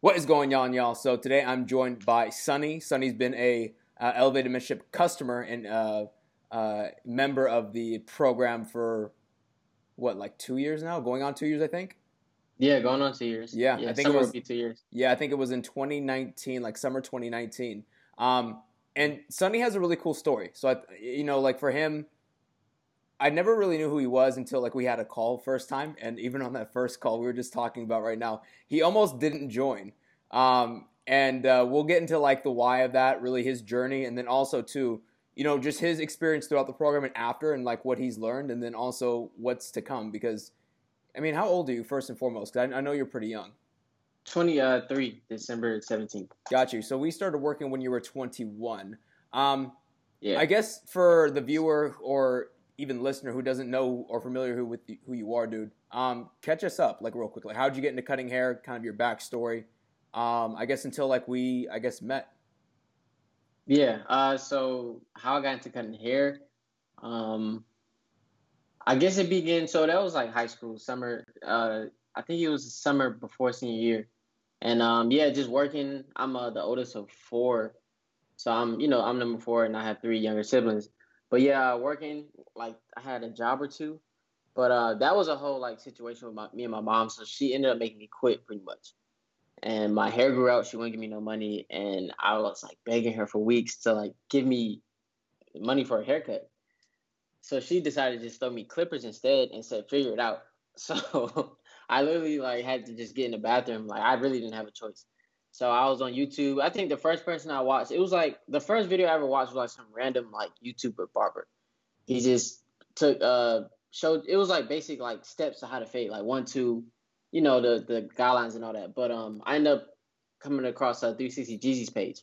What is going on, y'all? So today I'm joined by Sunny. Sunny's been a uh, elevated membership customer and uh, uh, member of the program for what, like two years now? Going on two years, I think. Yeah, going on two years. Yeah, yeah I think it was be two years. Yeah, I think it was in 2019, like summer 2019. Um, and Sunny has a really cool story. So I, you know, like for him, I never really knew who he was until like we had a call first time, and even on that first call we were just talking about right now, he almost didn't join. Um, and uh, we'll get into like the why of that, really his journey, and then also too, you know, just his experience throughout the program and after, and like what he's learned, and then also what's to come. Because, I mean, how old are you first and foremost? Because I, I know you're pretty young. 23, December 17th. Got you. So we started working when you were 21. Um, Yeah. I guess for the viewer or even listener who doesn't know or familiar who with the, who you are, dude, um, catch us up like real quickly. How'd you get into cutting hair? Kind of your backstory. Um, I guess until like we, I guess met. yeah. Uh, so how I got into cutting hair, um, I guess it began. So that was like high school summer. Uh, I think it was summer before senior year, and um, yeah, just working. I'm uh, the oldest of four, so I'm you know I'm number four, and I have three younger siblings. But yeah, working like I had a job or two, but uh, that was a whole like situation with my, me and my mom. So she ended up making me quit pretty much. And my hair grew out. She wouldn't give me no money, and I was like begging her for weeks to like give me money for a haircut. So she decided to just throw me clippers instead and said, "Figure it out." So I literally like had to just get in the bathroom. Like I really didn't have a choice. So I was on YouTube. I think the first person I watched, it was like the first video I ever watched was like some random like YouTuber barber. He just took uh showed it was like basic like steps to how to fade, like one, two, you know, the the guidelines and all that. But um I ended up coming across a 360 Jeezy's page.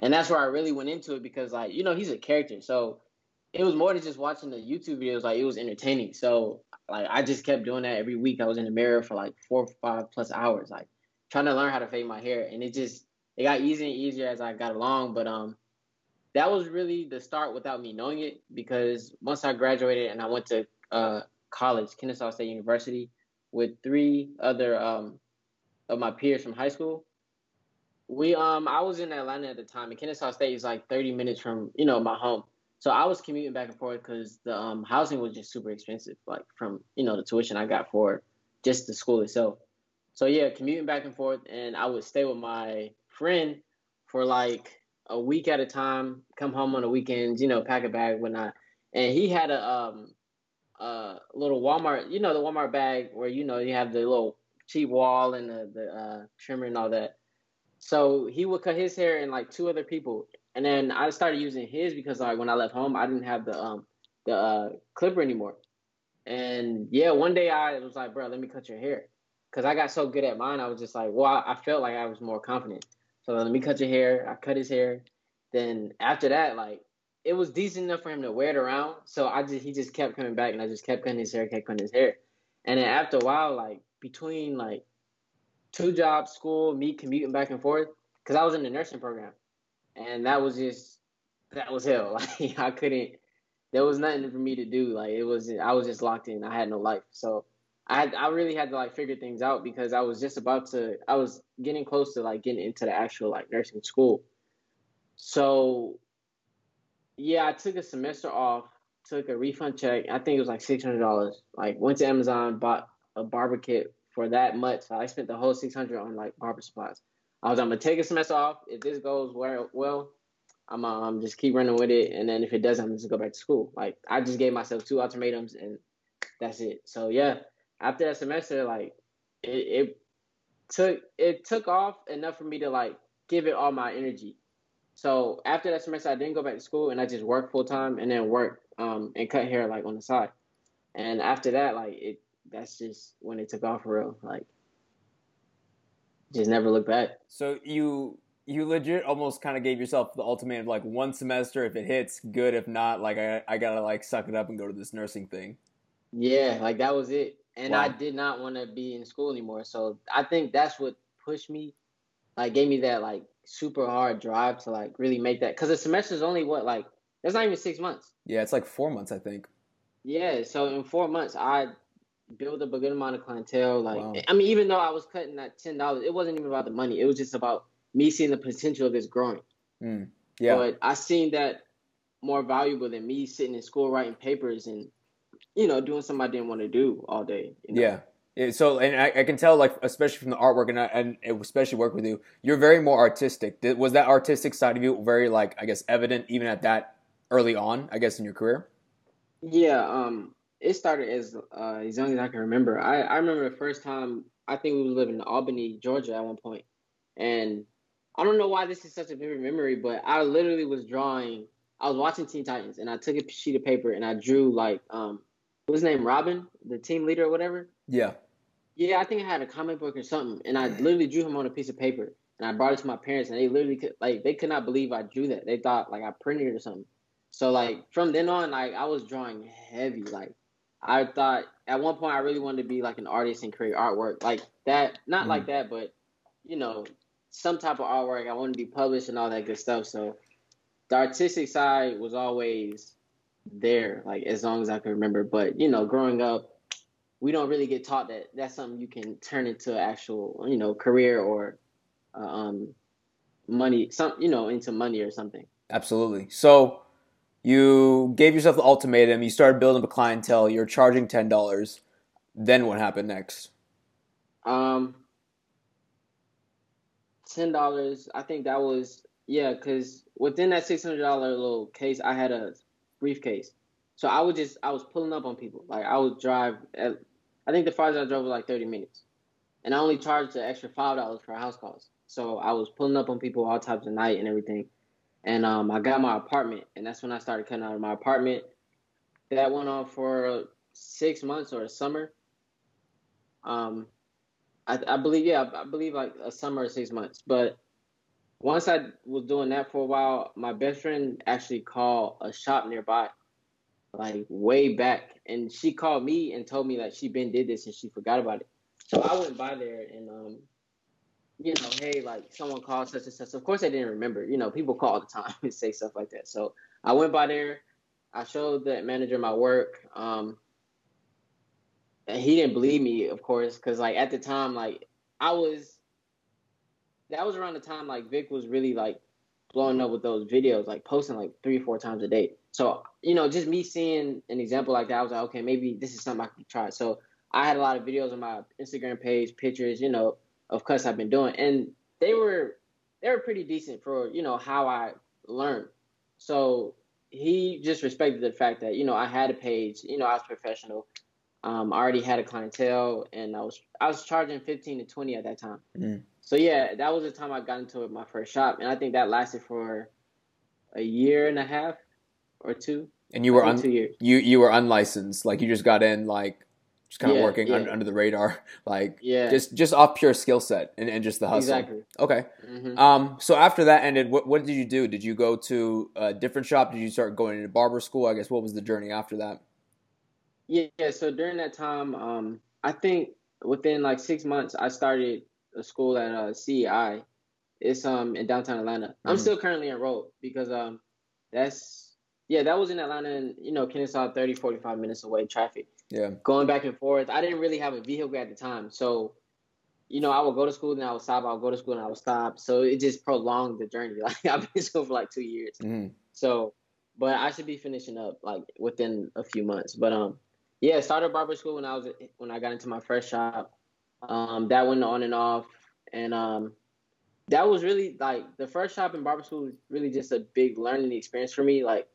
And that's where I really went into it because like, you know, he's a character. So it was more than just watching the YouTube videos, like it was entertaining. So like I just kept doing that every week. I was in the mirror for like four five plus hours, like trying to learn how to fade my hair. And it just it got easier and easier as I got along. But um that was really the start without me knowing it because once I graduated and I went to uh college, Kennesaw State University, with three other um of my peers from high school. We um I was in Atlanta at the time, and Kennesaw State is like 30 minutes from you know my home. So I was commuting back and forth because the um, housing was just super expensive, like from you know the tuition I got for just the school itself. So yeah, commuting back and forth, and I would stay with my friend for like a week at a time. Come home on the weekends, you know, pack a bag, whatnot. And he had a um a little Walmart, you know, the Walmart bag where you know you have the little cheap wall and the the uh, trimmer and all that. So he would cut his hair and like two other people, and then I started using his because like when I left home, I didn't have the um the uh, clipper anymore. And yeah, one day I was like, bro, let me cut your hair, because I got so good at mine. I was just like, well, I, I felt like I was more confident. So let me cut your hair. I cut his hair. Then after that, like it was decent enough for him to wear it around. So I just he just kept coming back, and I just kept cutting his hair, kept cutting his hair. And then after a while, like between like two jobs, school, me commuting back and forth, because I was in the nursing program, and that was just that was hell. Like I couldn't. There was nothing for me to do. Like it was. I was just locked in. I had no life. So I I really had to like figure things out because I was just about to. I was getting close to like getting into the actual like nursing school. So yeah, I took a semester off. Took a refund check. I think it was like six hundred dollars. Like went to Amazon, bought a barber kit for that much. So I spent the whole six hundred on like barber supplies. I was I'm gonna take a semester off. If this goes well, well, I'm um just keep running with it, and then if it doesn't, I'm just go back to school. Like I just gave myself two ultimatums, and that's it. So yeah, after that semester, like it, it took it took off enough for me to like give it all my energy. So after that semester, I didn't go back to school, and I just worked full time, and then work um and cut hair like on the side. And after that, like it, that's just when it took off for real. Like just never looked back. So you you legit almost kind of gave yourself the ultimatum like one semester if it hits good if not like I, I gotta like suck it up and go to this nursing thing Yeah, like that was it. And I did not want to be in school anymore. So I think that's what pushed me, like gave me that like super hard drive to like really make that. Cause the semester is only what like that's not even six months. yeah it's like four months i think Yeah. So in four months, I build up a good amount of clientele. Like, Wow. I mean, even though I was cutting that ten dollars, it wasn't even about the money. It was just about me seeing the potential of this growing. Mm. Yeah. But I seen that more valuable than me sitting in school writing papers and you know doing something I didn't want to do all day. you know? Yeah. Yeah, so and I, I can tell like especially from the artwork and I, and especially work with you, you're very more artistic. Was that artistic side of you very like I guess evident even at that early on, I guess in your career? Yeah, um, it started as uh, as young as I can remember. I, I remember the first time I think we was living in Albany, Georgia at one point, and I don't know why this is such a vivid memory, but I literally was drawing. I was watching Teen Titans, and I took a sheet of paper and I drew like um, was his name, Robin, the team leader or whatever. Yeah. Yeah, I think I had a comic book or something, and I literally drew him on a piece of paper, and I brought it to my parents, and they literally could like they could not believe I drew that. They thought like I printed it or something. So like from then on, like I was drawing heavy. Like I thought at one point I really wanted to be like an artist and create artwork like that. Not Mm. like that, but you know, some type of artwork. I wanted to be published and all that good stuff. So the artistic side was always there, like as long as I can remember. But you know, growing up, we don't really get taught that that's something you can turn into actual, you know, career or uh, um, money, some you know, into money or something. Absolutely. So you gave yourself the ultimatum. You started building up a clientele. You're charging ten dollars. Then what happened next? Um, ten dollars. I think that was yeah, because within that six hundred dollar little case, I had a briefcase. So I would just I was pulling up on people. Like I would drive. At, I think the farthest I drove was like thirty minutes, and I only charged the extra five dollars for house calls. So I was pulling up on people all types of night and everything. And um, I got my apartment, and that's when I started cutting out of my apartment. That went on for six months or a summer. Um, I, I believe, yeah, I believe like a summer or six months. But once I was doing that for a while, my best friend actually called a shop nearby, like way back, and she called me and told me that she been did this and she forgot about it. So I went by there and um, you know, hey, like someone called such and such. Of course, I didn't remember. You know, people call all the time and say stuff like that. So I went by there. I showed the manager my work. Um, and he didn't believe me, of course, because like at the time, like I was. That was around the time like Vic was really like blowing up with those videos, like posting like three or four times a day. So you know, just me seeing an example like that, I was like, okay, maybe this is something I could try. So I had a lot of videos on my Instagram page, pictures, you know, of cuts I've been doing, and they were they were pretty decent for you know how I learned. So he just respected the fact that you know I had a page, you know I was professional. Um, I already had a clientele, and I was I was charging fifteen to twenty at that time. Mm. So yeah, that was the time I got into my first shop, and I think that lasted for a year and a half or two. And you were un- two years. you you were unlicensed. Like you just got in like just kind of Yeah, working yeah. un- under the radar, like Yeah, just just off pure skill set and, and just the hustle. exactly. Okay. hmm Um. So after that ended, what what did you do? Did you go to a different shop? Did you start going into barber school? I guess what was the journey after that? Yeah, yeah. So during that time, um, I think within like six months, I started a school at uh, CEI. It's um in downtown Atlanta. I'm Mhm. still currently enrolled because um that's yeah that was in Atlanta and you know Kennesaw 30 45 minutes away traffic Yeah. going back and forth. I didn't really have a vehicle at the time, so you know I would go to school and I would stop. I would go to school and I would stop. So it just prolonged the journey. Like I've been in school for like two years. hmm So, but I should be finishing up like within a few months. But um, yeah, started barber school when I was when I got into my first shop. Um, that went on and off, and um, that was really like the first shop in barber school was really just a big learning experience for me. Like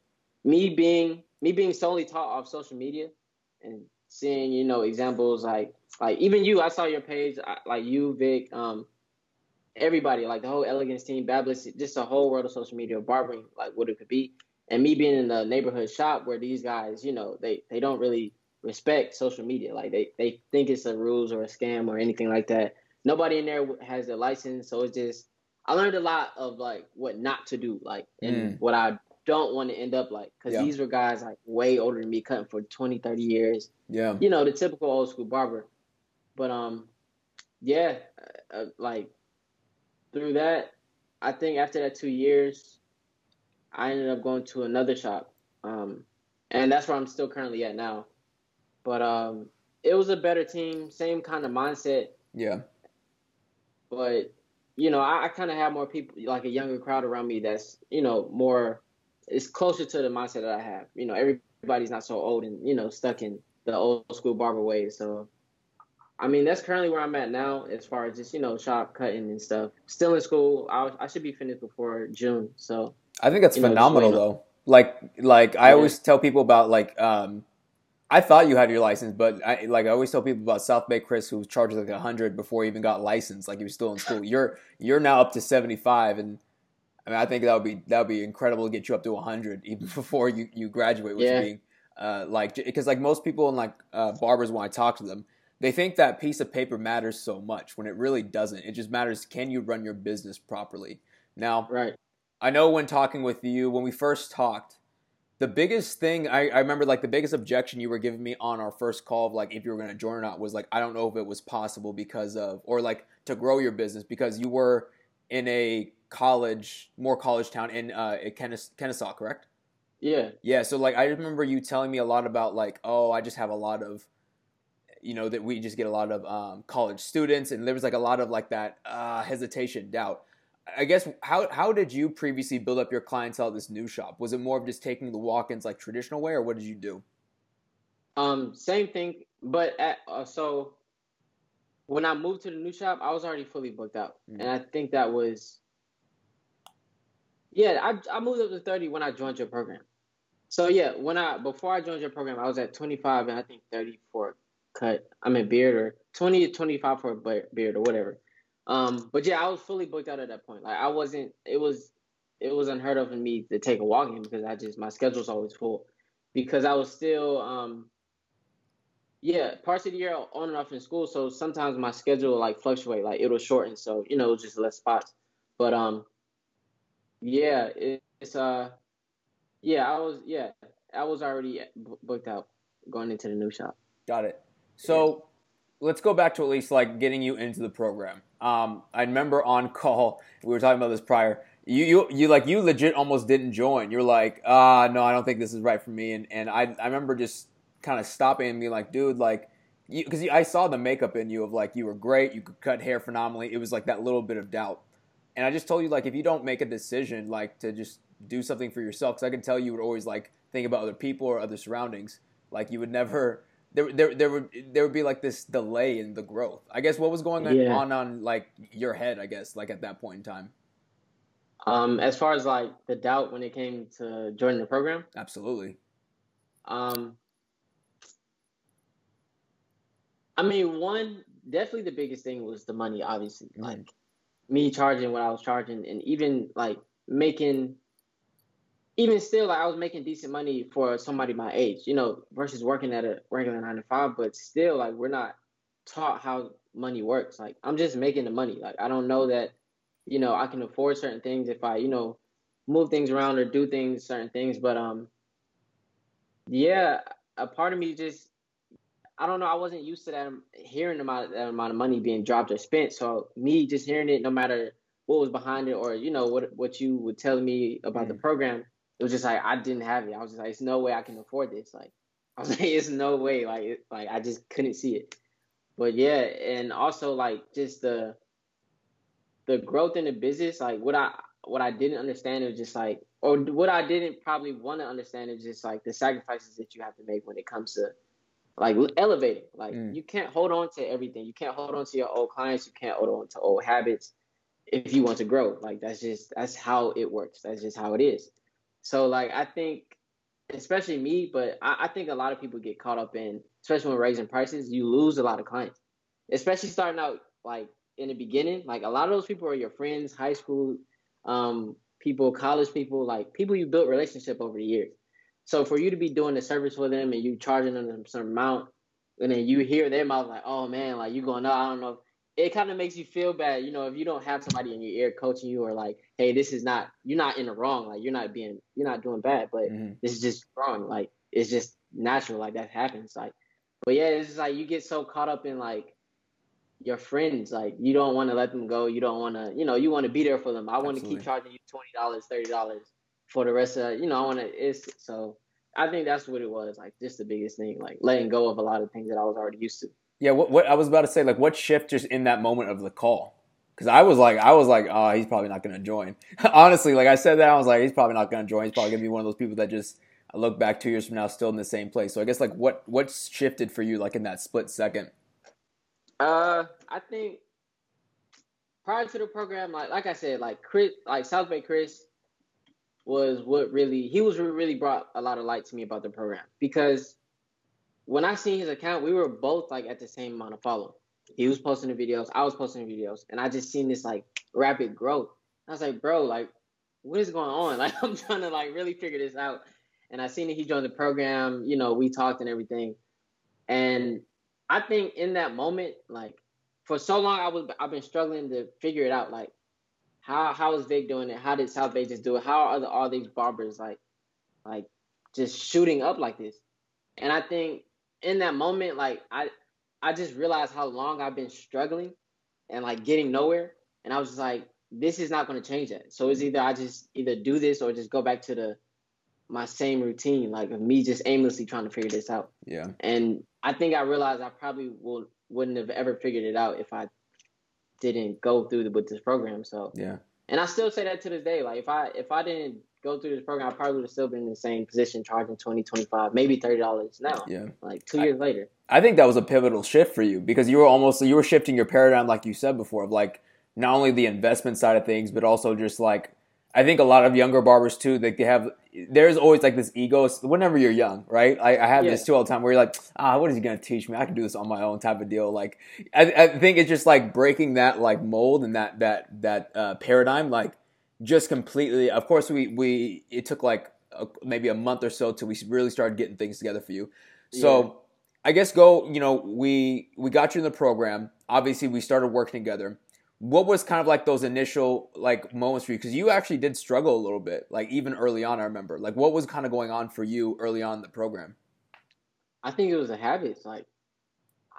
me being me being solely taught off social media and seeing you know examples like like even you. I saw your page like you Vic um everybody like the whole elegance team Babyliss just a whole world of social media barbering like what it could be and me being in the neighborhood shop where these guys you know they they don't really respect social media like they they think it's a rules or a scam or anything like that nobody in there has a license so it's just i learned a lot of like what not to do like and Mm. what i don't want to end up like because Yeah. these were guys like way older than me cutting for 20 30 years Yeah. you know the typical old school barber but um yeah uh, uh, like through that i think after that two years i ended up going to another shop um and that's where i'm still currently at now but um it was a better team, same kind of mindset. Yeah. But you know, I, I kind of have more people, like a younger crowd around me that's you know more, it's closer to the mindset that I have. You know, everybody's not so old and you know stuck in the old school barber ways. So, I mean, that's currently where I'm at now as far as just you know shop cutting and stuff. Still in school. I, I should be finished before June. So I think that's phenomenal know, though. Like like I always tell people about like um I thought you had your license, but I like I always tell people about South Bay Chris, who charged like a hundred before he even got licensed, like he was still in school. You're you're now up to seventy five, and I mean I think that would be that would be incredible to get you up to hundred even before you you graduate, which yeah. being uh, like because like most people and like uh, barbers when I talk to them, they think that piece of paper matters so much when it really doesn't. It just matters can you run your business properly. Now, right. I know when talking with you when we first talked the biggest thing I, I remember like the biggest objection you were giving me on our first call of like if you were going to join or not was like i don't know if it was possible because of or like to grow your business because you were in a college more college town in uh Kennes- kennesaw correct? Yeah. Yeah so like i remember you telling me a lot about like oh i just have a lot of you know that we just get a lot of um, college students and there was like a lot of like that uh, hesitation doubt I guess how how did you previously build up your clientele at this new shop? Was it more of just taking the walk-ins like traditional way, or what did you do? Um, same thing, but at, uh, so when I moved to the new shop, I was already fully booked out, mm and I think that was yeah. I I moved up to thirty when I joined your program. So yeah, when I before I joined your program, I was at twenty five and I think thirty for cut. I mean beard or twenty to twenty five for a beard or whatever. Um, but yeah, I was fully booked out at that point. Like I wasn't. It was it was unheard of for me to take a walk in because I just my schedule's always full. Because I was still um yeah parts of the year on and off in school so sometimes my schedule like fluctuate. Like it'll shorten so you know just less spots. But um yeah it, it's uh yeah I was yeah I was already booked out going into the new shop. Got it. So let's go back to at least like getting you into the program. Um, I remember on call we were talking about this prior. You you you like you legit almost didn't join. You're like, ah, no, I don't think this is right for me. And and I I remember just kind of stopping and being like, dude, like, because I saw the makeup in you of like you were great, you could cut hair phenomenally. It was like that little bit of doubt. And I just told you like if you don't make a decision like to just do something for yourself, because I can tell you would always like think about other people or other surroundings. Like you would never there, there, there would there would be like this delay in the growth. I guess what was going on yeah. on on like your head, I guess, like at that point in time. Um, as far as like the doubt when it came to joining the program, absolutely. Um, I mean, one definitely the biggest thing was the money. Obviously, mm-hmm. like me charging what I was charging, and even like making even still, like I was making decent money for somebody my age, you know, versus working at a regular nine to five. But still, like we're not taught how money works. Like I'm just making the money. Like I don't know that, you know, I can afford certain things if I, you know, move things around or do things, certain things. But um, yeah, a part of me just, I don't know. I wasn't used to that hearing about that amount of money being dropped or spent. So me just hearing it, no matter what was behind it or you know what what you would tell me about mm. the program it was just like I didn't have it. I was just like, it's no way I can afford this. Like I was like, it's no way. Like it, like I just couldn't see it. But yeah, and also like just the the growth in the business, like what I what I didn't understand was just like or what I didn't probably want to understand is just like the sacrifices that you have to make when it comes to like elevating. Like mm. you can't hold on to everything. You can't hold on to your old clients. You can't hold on to old habits if you want to grow. Like that's just that's how it works. That's just how it is. So like I think, especially me, but I, I think a lot of people get caught up in, especially when raising prices, you lose a lot of clients, especially starting out like in the beginning. Like a lot of those people are your friends, high school um, people, college people, like people you built relationship over the years. So for you to be doing the service for them and you charging them some amount, and then you hear their mouth like, "Oh man, like you going, no, I don't know it kind of makes you feel bad, you know, if you don't have somebody in your ear coaching you or like, hey, this is not you're not in the wrong, like you're not being you're not doing bad, but mm-hmm. this is just wrong. Like it's just natural, like that happens. Like but yeah, it's just like you get so caught up in like your friends, like you don't want to let them go. You don't want to, you know, you want to be there for them. I want to keep charging you twenty dollars, thirty dollars for the rest of, you know, I want to. It's so I think that's what it was. Like just the biggest thing, like letting go of a lot of things that I was already used to. Yeah, what what I was about to say, like what shift just in that moment of the call? Because I was like, I was like, oh, he's probably not going to join. Honestly, like I said that, I was like, he's probably not going to join. He's probably going to be one of those people that just I look back two years from now still in the same place. So I guess like what what shifted for you like in that split second? Uh, I think prior to the program, like like I said, like Chris, like South Bay Chris was what really he was really brought a lot of light to me about the program because when I seen his account, we were both like at the same amount of follow. He was posting the videos, I was posting the videos, and I just seen this like rapid growth. I was like, bro, like, what is going on? Like, I'm trying to like really figure this out. And I seen that he joined the program. You know, we talked and everything. And I think in that moment, like, for so long, I was I've been struggling to figure it out. Like, how how is Vic doing it? How did South Bay just do it? How are the, all these barbers like, like, just shooting up like this? And I think in that moment, like, I I just realized how long I've been struggling and like getting nowhere. And I was just like, this is not going to change that. So it's either I just either do this or just go back to the my same routine, like of me just aimlessly trying to figure this out. Yeah. And I think I realized I probably will wouldn't have ever figured it out if I didn't go through the, with this program. So yeah. And I still say that to this day. Like if I if I didn't go through this program, I probably would have still been in the same position, charging 20 25 maybe thirty dollars now. Yeah. Like two years I, later. I think that was a pivotal shift for you because you were almost you were shifting your paradigm, like you said before, of like not only the investment side of things, but also just like I think a lot of younger barbers too, like they have there's always like this ego whenever you're young, right? I, I have yeah. this too all the time where you're like, ah, what is he gonna teach me? I can do this on my own type of deal. Like I, I think it's just like breaking that like mold and that that that uh, paradigm, like just completely. Of course, we we it took like a, maybe a month or so till we really started getting things together for you. So. Yeah. I guess go, you know, we we got you in the program. Obviously, we started working together what was kind of like those initial like moments for you because you actually did struggle a little bit like even early on i remember like what was kind of going on for you early on in the program i think it was a habit like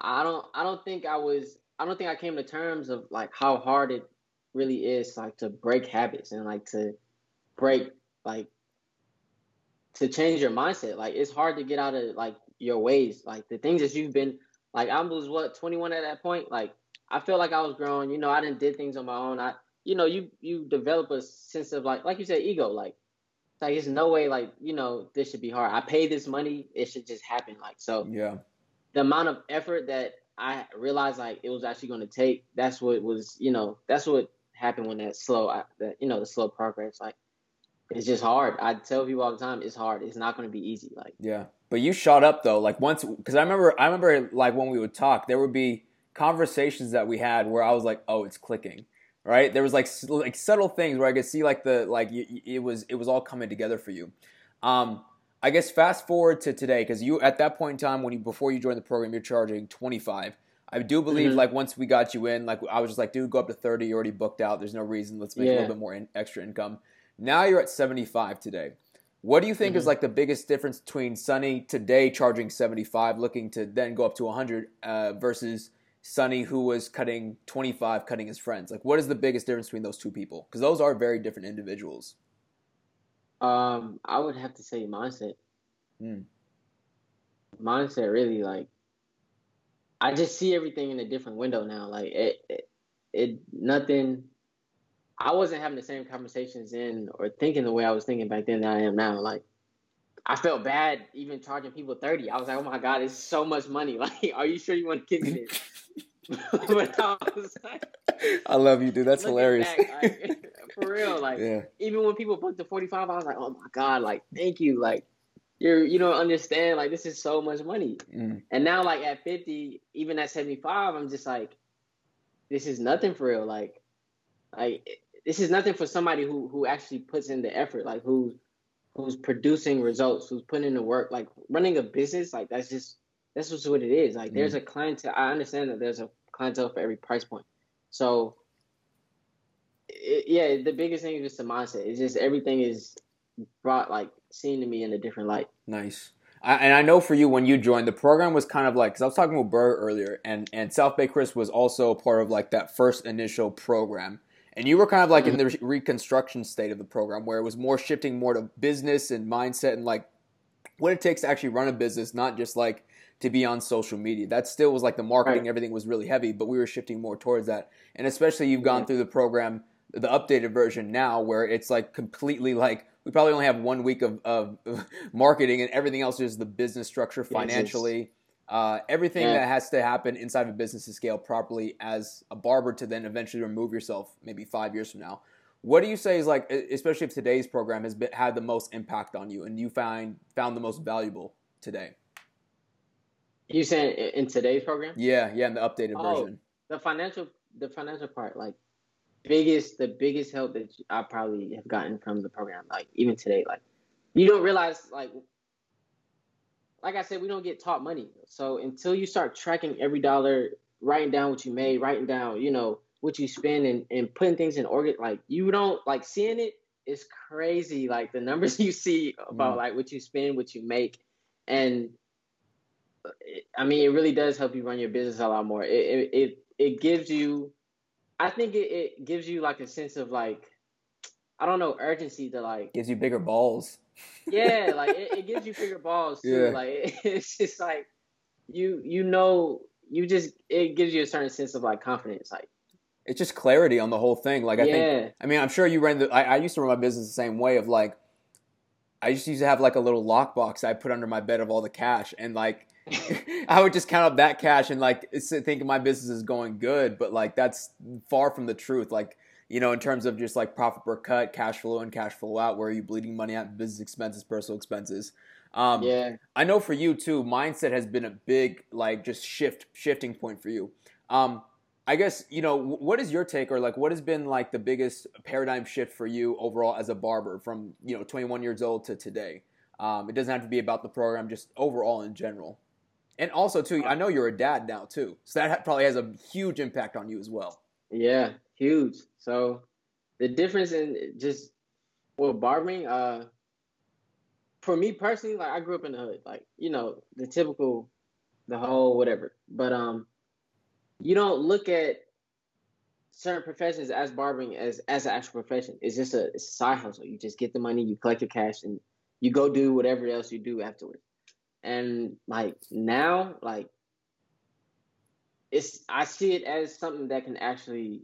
i don't i don't think i was i don't think i came to terms of like how hard it really is like to break habits and like to break like to change your mindset like it's hard to get out of like your ways like the things that you've been like i was what 21 at that point like I felt like I was growing. You know, I didn't did things on my own. I, you know, you you develop a sense of like, like you said, ego. Like, like it's no way, like you know, this should be hard. I pay this money. It should just happen. Like, so yeah, the amount of effort that I realized like it was actually going to take. That's what was, you know, that's what happened when that slow, that you know, the slow progress. Like, it's just hard. I tell people all the time, it's hard. It's not going to be easy. Like, yeah, but you shot up though. Like once, because I remember, I remember like when we would talk, there would be conversations that we had where I was like, oh, it's clicking, right? There was like like subtle things where I could see like the like it was it was all coming together for you. Um, I guess fast forward to today because you at that point in time when you before you joined the program you're charging 25. I do believe mm-hmm. like once we got you in, like I was just like, dude, go up to 30. You're already booked out. There's no reason. Let's make yeah. a little bit more in, extra income. Now you're at 75 today. What do you think mm-hmm. is like the biggest difference between Sunny today charging 75, looking to then go up to 100, uh, versus Sunny who was cutting 25, cutting his friends? Like, what is the biggest difference between those two people? Because those are very different individuals. Um, I would have to say mindset. Hmm. Mindset, really, like, I just see everything in a different window now. Like, it, it, it, nothing. I wasn't having the same conversations in or thinking the way I was thinking back then that I am now. Like, I felt bad even charging people 30. I was like, oh my God, it's so much money. Like, are you sure you want to give me this? but I was like, I love you, dude. That's hilarious. Back, like, for real. Like, yeah. even when people booked the 45, I was like, oh my God, like, thank you. Like, you're, you don't understand. Like, this is so much money. Mm. And now, like, at 50, even at 75, I'm just like, this is nothing for real. Like, like, this is nothing for somebody who, who actually puts in the effort, like, who's, who's producing results, who's putting in the work, like running a business, like that's just that's just what it is. Like there's mm. a clientele. I understand that there's a clientele for every price point. So it, yeah, the biggest thing is just the mindset. It's just everything is brought like seen to me in a different light. Nice. I, and I know for you when you joined the program was kind of like because I was talking with Burr earlier, and and South Bay Chris was also part of like that first initial program. And you were kind of like in the reconstruction state of the program where it was more shifting more to business and mindset and like what it takes to actually run a business, not just like to be on social media. That still was like the marketing, Right. everything was really heavy, but we were shifting more towards that. And especially you've gone Yeah. through the program, the updated version now, where it's like completely like we probably only have one week of, of marketing and everything else is the business structure financially. Uh, everything Yeah. that has to happen inside of a business to scale properly as a barber to then eventually remove yourself maybe five years from now. What do you say is like, especially if today's program has been, had the most impact on you and you find found the most valuable today? You saying in today's program? Yeah, yeah, in the updated Oh. version. the financial the financial part like biggest the biggest help that i probably have gotten from the program like even today like you don't realize like like i said we don't get taught money so until you start tracking every dollar writing down what you made writing down you know what you spend and, and putting things in order like you don't like seeing it is crazy like the numbers you see about Mm. like what you spend what you make and I mean, it really does help you run your business a lot more. It it it, it gives you, I think it, it gives you like a sense of like, I don't know, urgency to like, Gives you bigger balls. yeah, like it, it gives you bigger balls too. Yeah. Like it, it's just like you you know you just it gives you a certain sense of like confidence. Like It's just clarity on the whole thing. Like I yeah, think I mean, I'm sure you ran the. I, I used to run my business the same way of like, I just used to have like a little lockbox I put under my bed of all the cash, and like, I would just count up that cash and like think my business is going good, but like that's far from the truth. Like, you know, in terms of just like profit per cut, cash flow in, cash flow out, where are you bleeding money out, business expenses, personal expenses. Um, yeah. I know for you too, mindset has been a big like just shift shifting point for you. Um, I guess you know what is your take or like what has been like the biggest paradigm shift for you overall as a barber from you know 21 years old to today. Um, it doesn't have to be about the program, just overall in general. And also too, I know you're a dad now too, so that probably has a huge impact on you as well. Yeah, huge. So the difference in just well barbering, uh for me personally, like I grew up in the hood, like, you know, the typical the whole whatever. But um you don't look at certain professions as barbering as as an actual profession. It's just a, it's a side hustle. You just get the money, you collect your cash and you go do whatever else you do afterwards. And like now, like it's I see it as something that can actually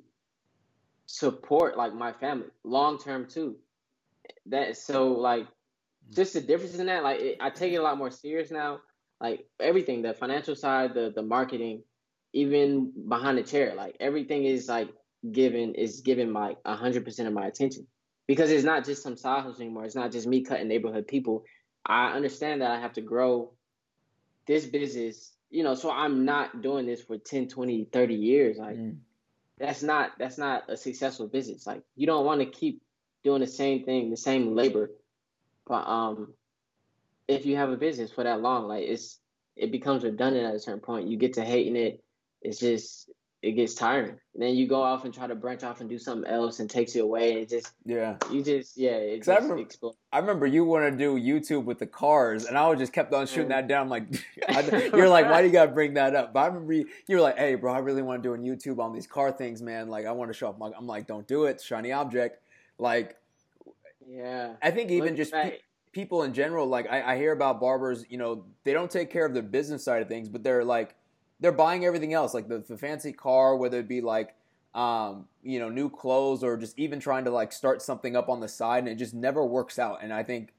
support like my family long term too. That so like just the difference in that like it, I take it a lot more serious now. Like everything, the financial side, the the marketing, even behind the chair, like everything is like given is given my hundred percent of my attention because it's not just some side hustle anymore. It's not just me cutting neighborhood people. I understand that I have to grow this business, you know, so I'm not doing this for 10, 20, 30 years. Like Mm. that's not that's not a successful business. Like you don't want to keep doing the same thing, the same labor. But um if you have a business for that long, like it's it becomes redundant at a certain point. You get to hating it. It's just it gets tiring. And then you go off and try to branch off and do something else and takes you away. It just Yeah. you just yeah, it 'Cause I remember- explodes. I remember you want to do YouTube with the cars, and I would just kept on shooting that down. I'm like, I- you're like, why do you gotta bring that up? But I remember you, you were like, hey, bro, I really want to do a YouTube on these car things, man. Like, I want to show off my. I'm like, don't do it, shiny object. Like, Yeah. I think even Look just pe- people in general, like I, I hear about barbers, you know, they don't take care of the business side of things, but they're like, they're buying everything else, like the, the fancy car, whether it be like, um, you know, new clothes or just even trying to like start something up on the side, and it just never works out. And I think.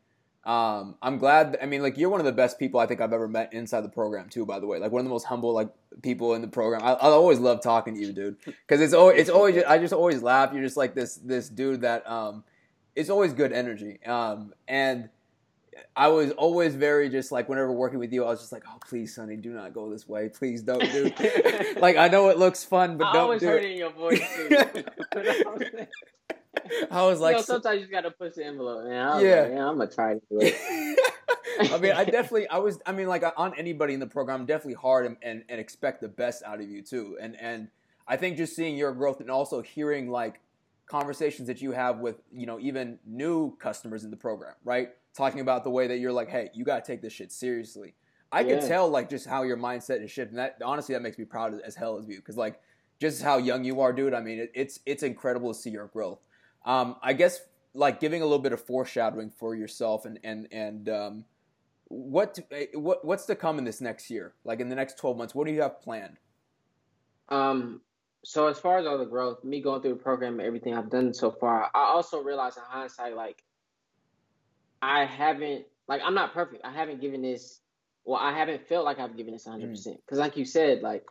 Um, I'm glad. I mean, like you're one of the best people I think I've ever met inside the program too. By the way, like one of the most humble like people in the program. I, I always love talking to you, dude, because it's always it's always I just always laugh. You're just like this this dude that um, it's always good energy. Um, and I was always very just like whenever working with you, I was just like, oh please, Sonny, do not go this way. Please don't, do. like I know it looks fun, but I don't always do heard it. in your voice too. I was you like, know, sometimes you just gotta push the envelope, man. Yeah. like, yeah, I'm gonna try to do it. I mean, I definitely, I was, I mean, like on anybody in the program, I'm definitely hard and, and, and expect the best out of you too. And and I think just seeing your growth and also hearing like conversations that you have with you know even new customers in the program, right? Talking about the way that you're like, hey, you got to take this shit seriously. I can Yeah. tell like just how your mindset is shifting. That honestly, that makes me proud as, hell as you because like just how young you are, dude. I mean, it, it's it's incredible to see your growth. Um, I guess like giving a little bit of foreshadowing for yourself and and and um, what eh, what what's to come in this next year? Like in the next twelve months, what do you have planned? Um. So as far as all the growth, me going through the program, everything I've done so far, I also realized in hindsight, like I haven't, like I'm not perfect. I haven't given this. Well, I haven't felt like I've given this 100 mm. percent because, like you said, like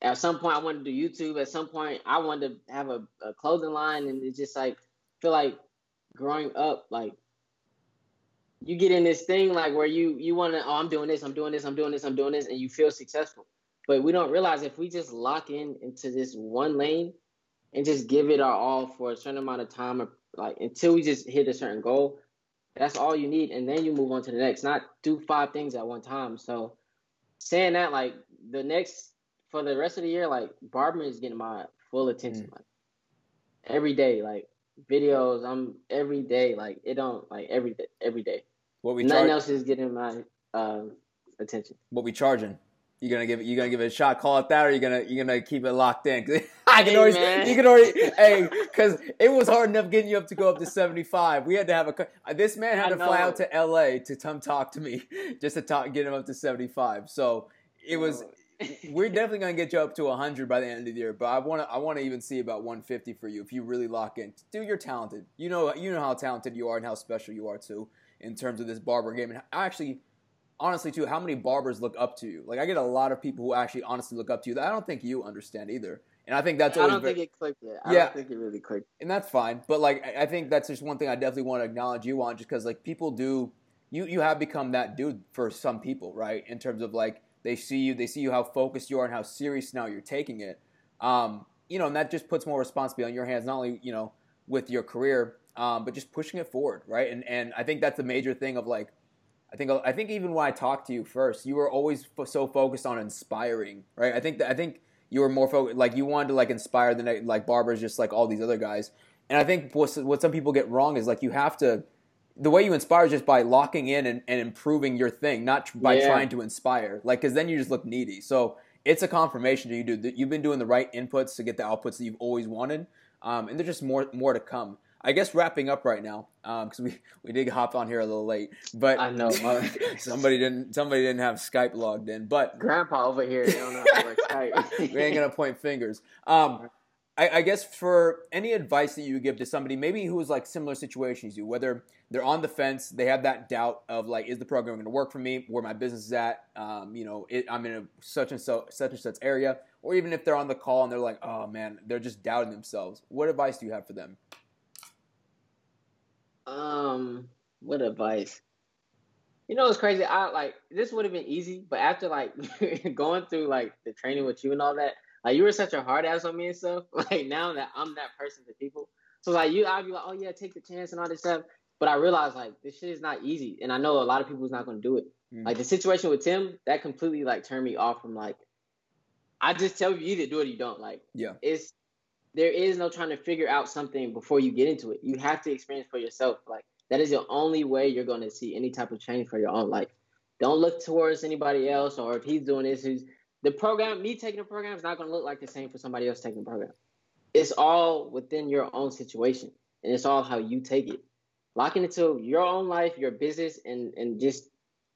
at some point I wanted to do YouTube. At some point I wanted to have a, a clothing line, and it's just like feel like growing up, like you get in this thing like where you you want to oh I'm doing this I'm doing this I'm doing this I'm doing this and you feel successful but we don't realize if we just lock in into this one lane and just give it our all for a certain amount of time or like until we just hit a certain goal that's all you need and then you move on to the next not do five things at one time so saying that like the next for the rest of the year like barbering is getting my full attention mm. like every day like videos. I'm every day like it don't like every day every day. What we nothing char- else is getting my uh, attention. What we charging? You gonna give it? You gonna give it a shot? Call it that, or you gonna you gonna keep it locked in? I can always man. you can already hey because it was hard enough getting you up to go up to seventy five. We had to have a this man had I to know. fly out to L.A. to come talk to me just to talk get him up to seventy five. So it was we're definitely gonna get you up to 100 by the end of the year. But I want to I want to even see about 150 for you if you really lock in. Dude, you're talented. You know you know how talented you are and how special you are too in terms of this barber game. And I actually, honestly too, how many barbers look up to you? Like I get a lot of people who actually honestly look up to you that I don't think you understand either. And I think that's I don't very, think it clicked yet. I yeah, don't think it really clicked. And that's fine. But like I think that's just one thing I definitely want to acknowledge you on, just because like people do. You, you have become that dude for some people, right? In terms of like they see you. They see you how focused you are and how serious now you're taking it. Um, you know, and that just puts more responsibility on your hands, not only you know with your career, um, but just pushing it forward, right? And and I think that's a major thing of like, I think I think even when I talked to you first, you were always f- so focused on inspiring, right? I think that I think you were more focused, like you wanted to like inspire the like barbers, just like all these other guys. And I think what, what some people get wrong is like you have to the way you inspire is just by locking in and, and improving your thing, not by yeah. trying to inspire. Like, because then you just look needy. So it's a confirmation to you, dude, that you've been doing the right inputs to get the outputs that you've always wanted, um, and there's just more more to come. I guess wrapping up right now because um, we, we did hop on here a little late, but I know somebody didn't somebody didn't have Skype logged in. But Grandpa over here don't know how to work Skype. we ain't gonna point fingers. Um, I, I, guess for any advice that you give to somebody maybe who's like similar situations you, whether they're on the fence, they have that doubt of like, is the program going to work for me? Where my business is at? Um, you know, it, I'm in a such and so such and such area, or even if they're on the call and they're like, oh man, they're just doubting themselves. What advice do you have for them? Um, what advice? You know, it's crazy. I like this would have been easy, but after like going through like the training with you and all that, like you were such a hard ass on me and stuff. Like now that I'm that person to people, so like you, I'd be like, oh yeah, take the chance and all this stuff. But I realized like this shit is not easy, and I know a lot of people's not going to do it. Mm-hmm. Like the situation with Tim, that completely like turned me off from like. I just tell you, you either do it or you don't. Like, yeah, it's there is no trying to figure out something before you get into it. You have to experience for yourself. Like that is the only way you're going to see any type of change for your own life. Don't look towards anybody else, or if he's doing this, who's the program, me taking the program is not going to look like the same for somebody else taking the program. It's all within your own situation, and it's all how you take it. Locking into your own life, your business, and and just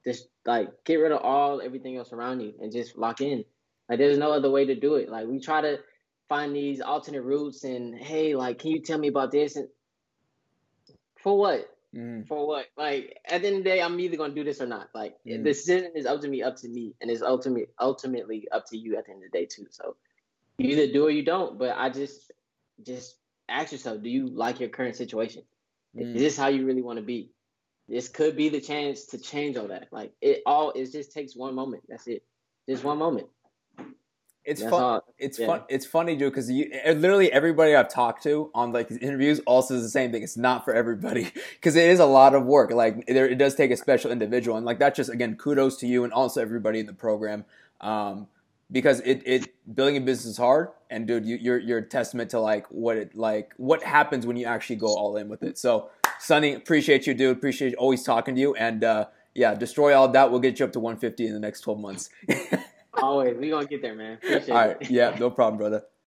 just like get rid of all everything else around you, and just lock in. Like there's no other way to do it. Like we try to find these alternate routes, and hey, like, can you tell me about this? And for what? Mm. For what? Like at the end of the day, I'm either gonna do this or not. Like mm. the decision is up to me, up to me, and it's ultimately ultimately up to you at the end of the day too. So you either do or you don't. But I just just ask yourself, do you like your current situation? Mm. Is this how you really want to be? This could be the chance to change all that. Like it all it just takes one moment. That's it. Just one moment. It's fun. It's yeah. fun. It's funny, dude, because literally everybody I've talked to on like these interviews also is the same thing. It's not for everybody because it is a lot of work. Like there, it does take a special individual, and like that's just again kudos to you and also everybody in the program. Um, because it, it building a business is hard, and dude, you, you're you're a testament to like what it like what happens when you actually go all in with it. So, Sonny, appreciate you, dude. Appreciate always talking to you, and uh, yeah, destroy all that. We'll get you up to 150 in the next 12 months. Always. We gonna get there, man. Appreciate All right. It. Yeah, no problem, brother.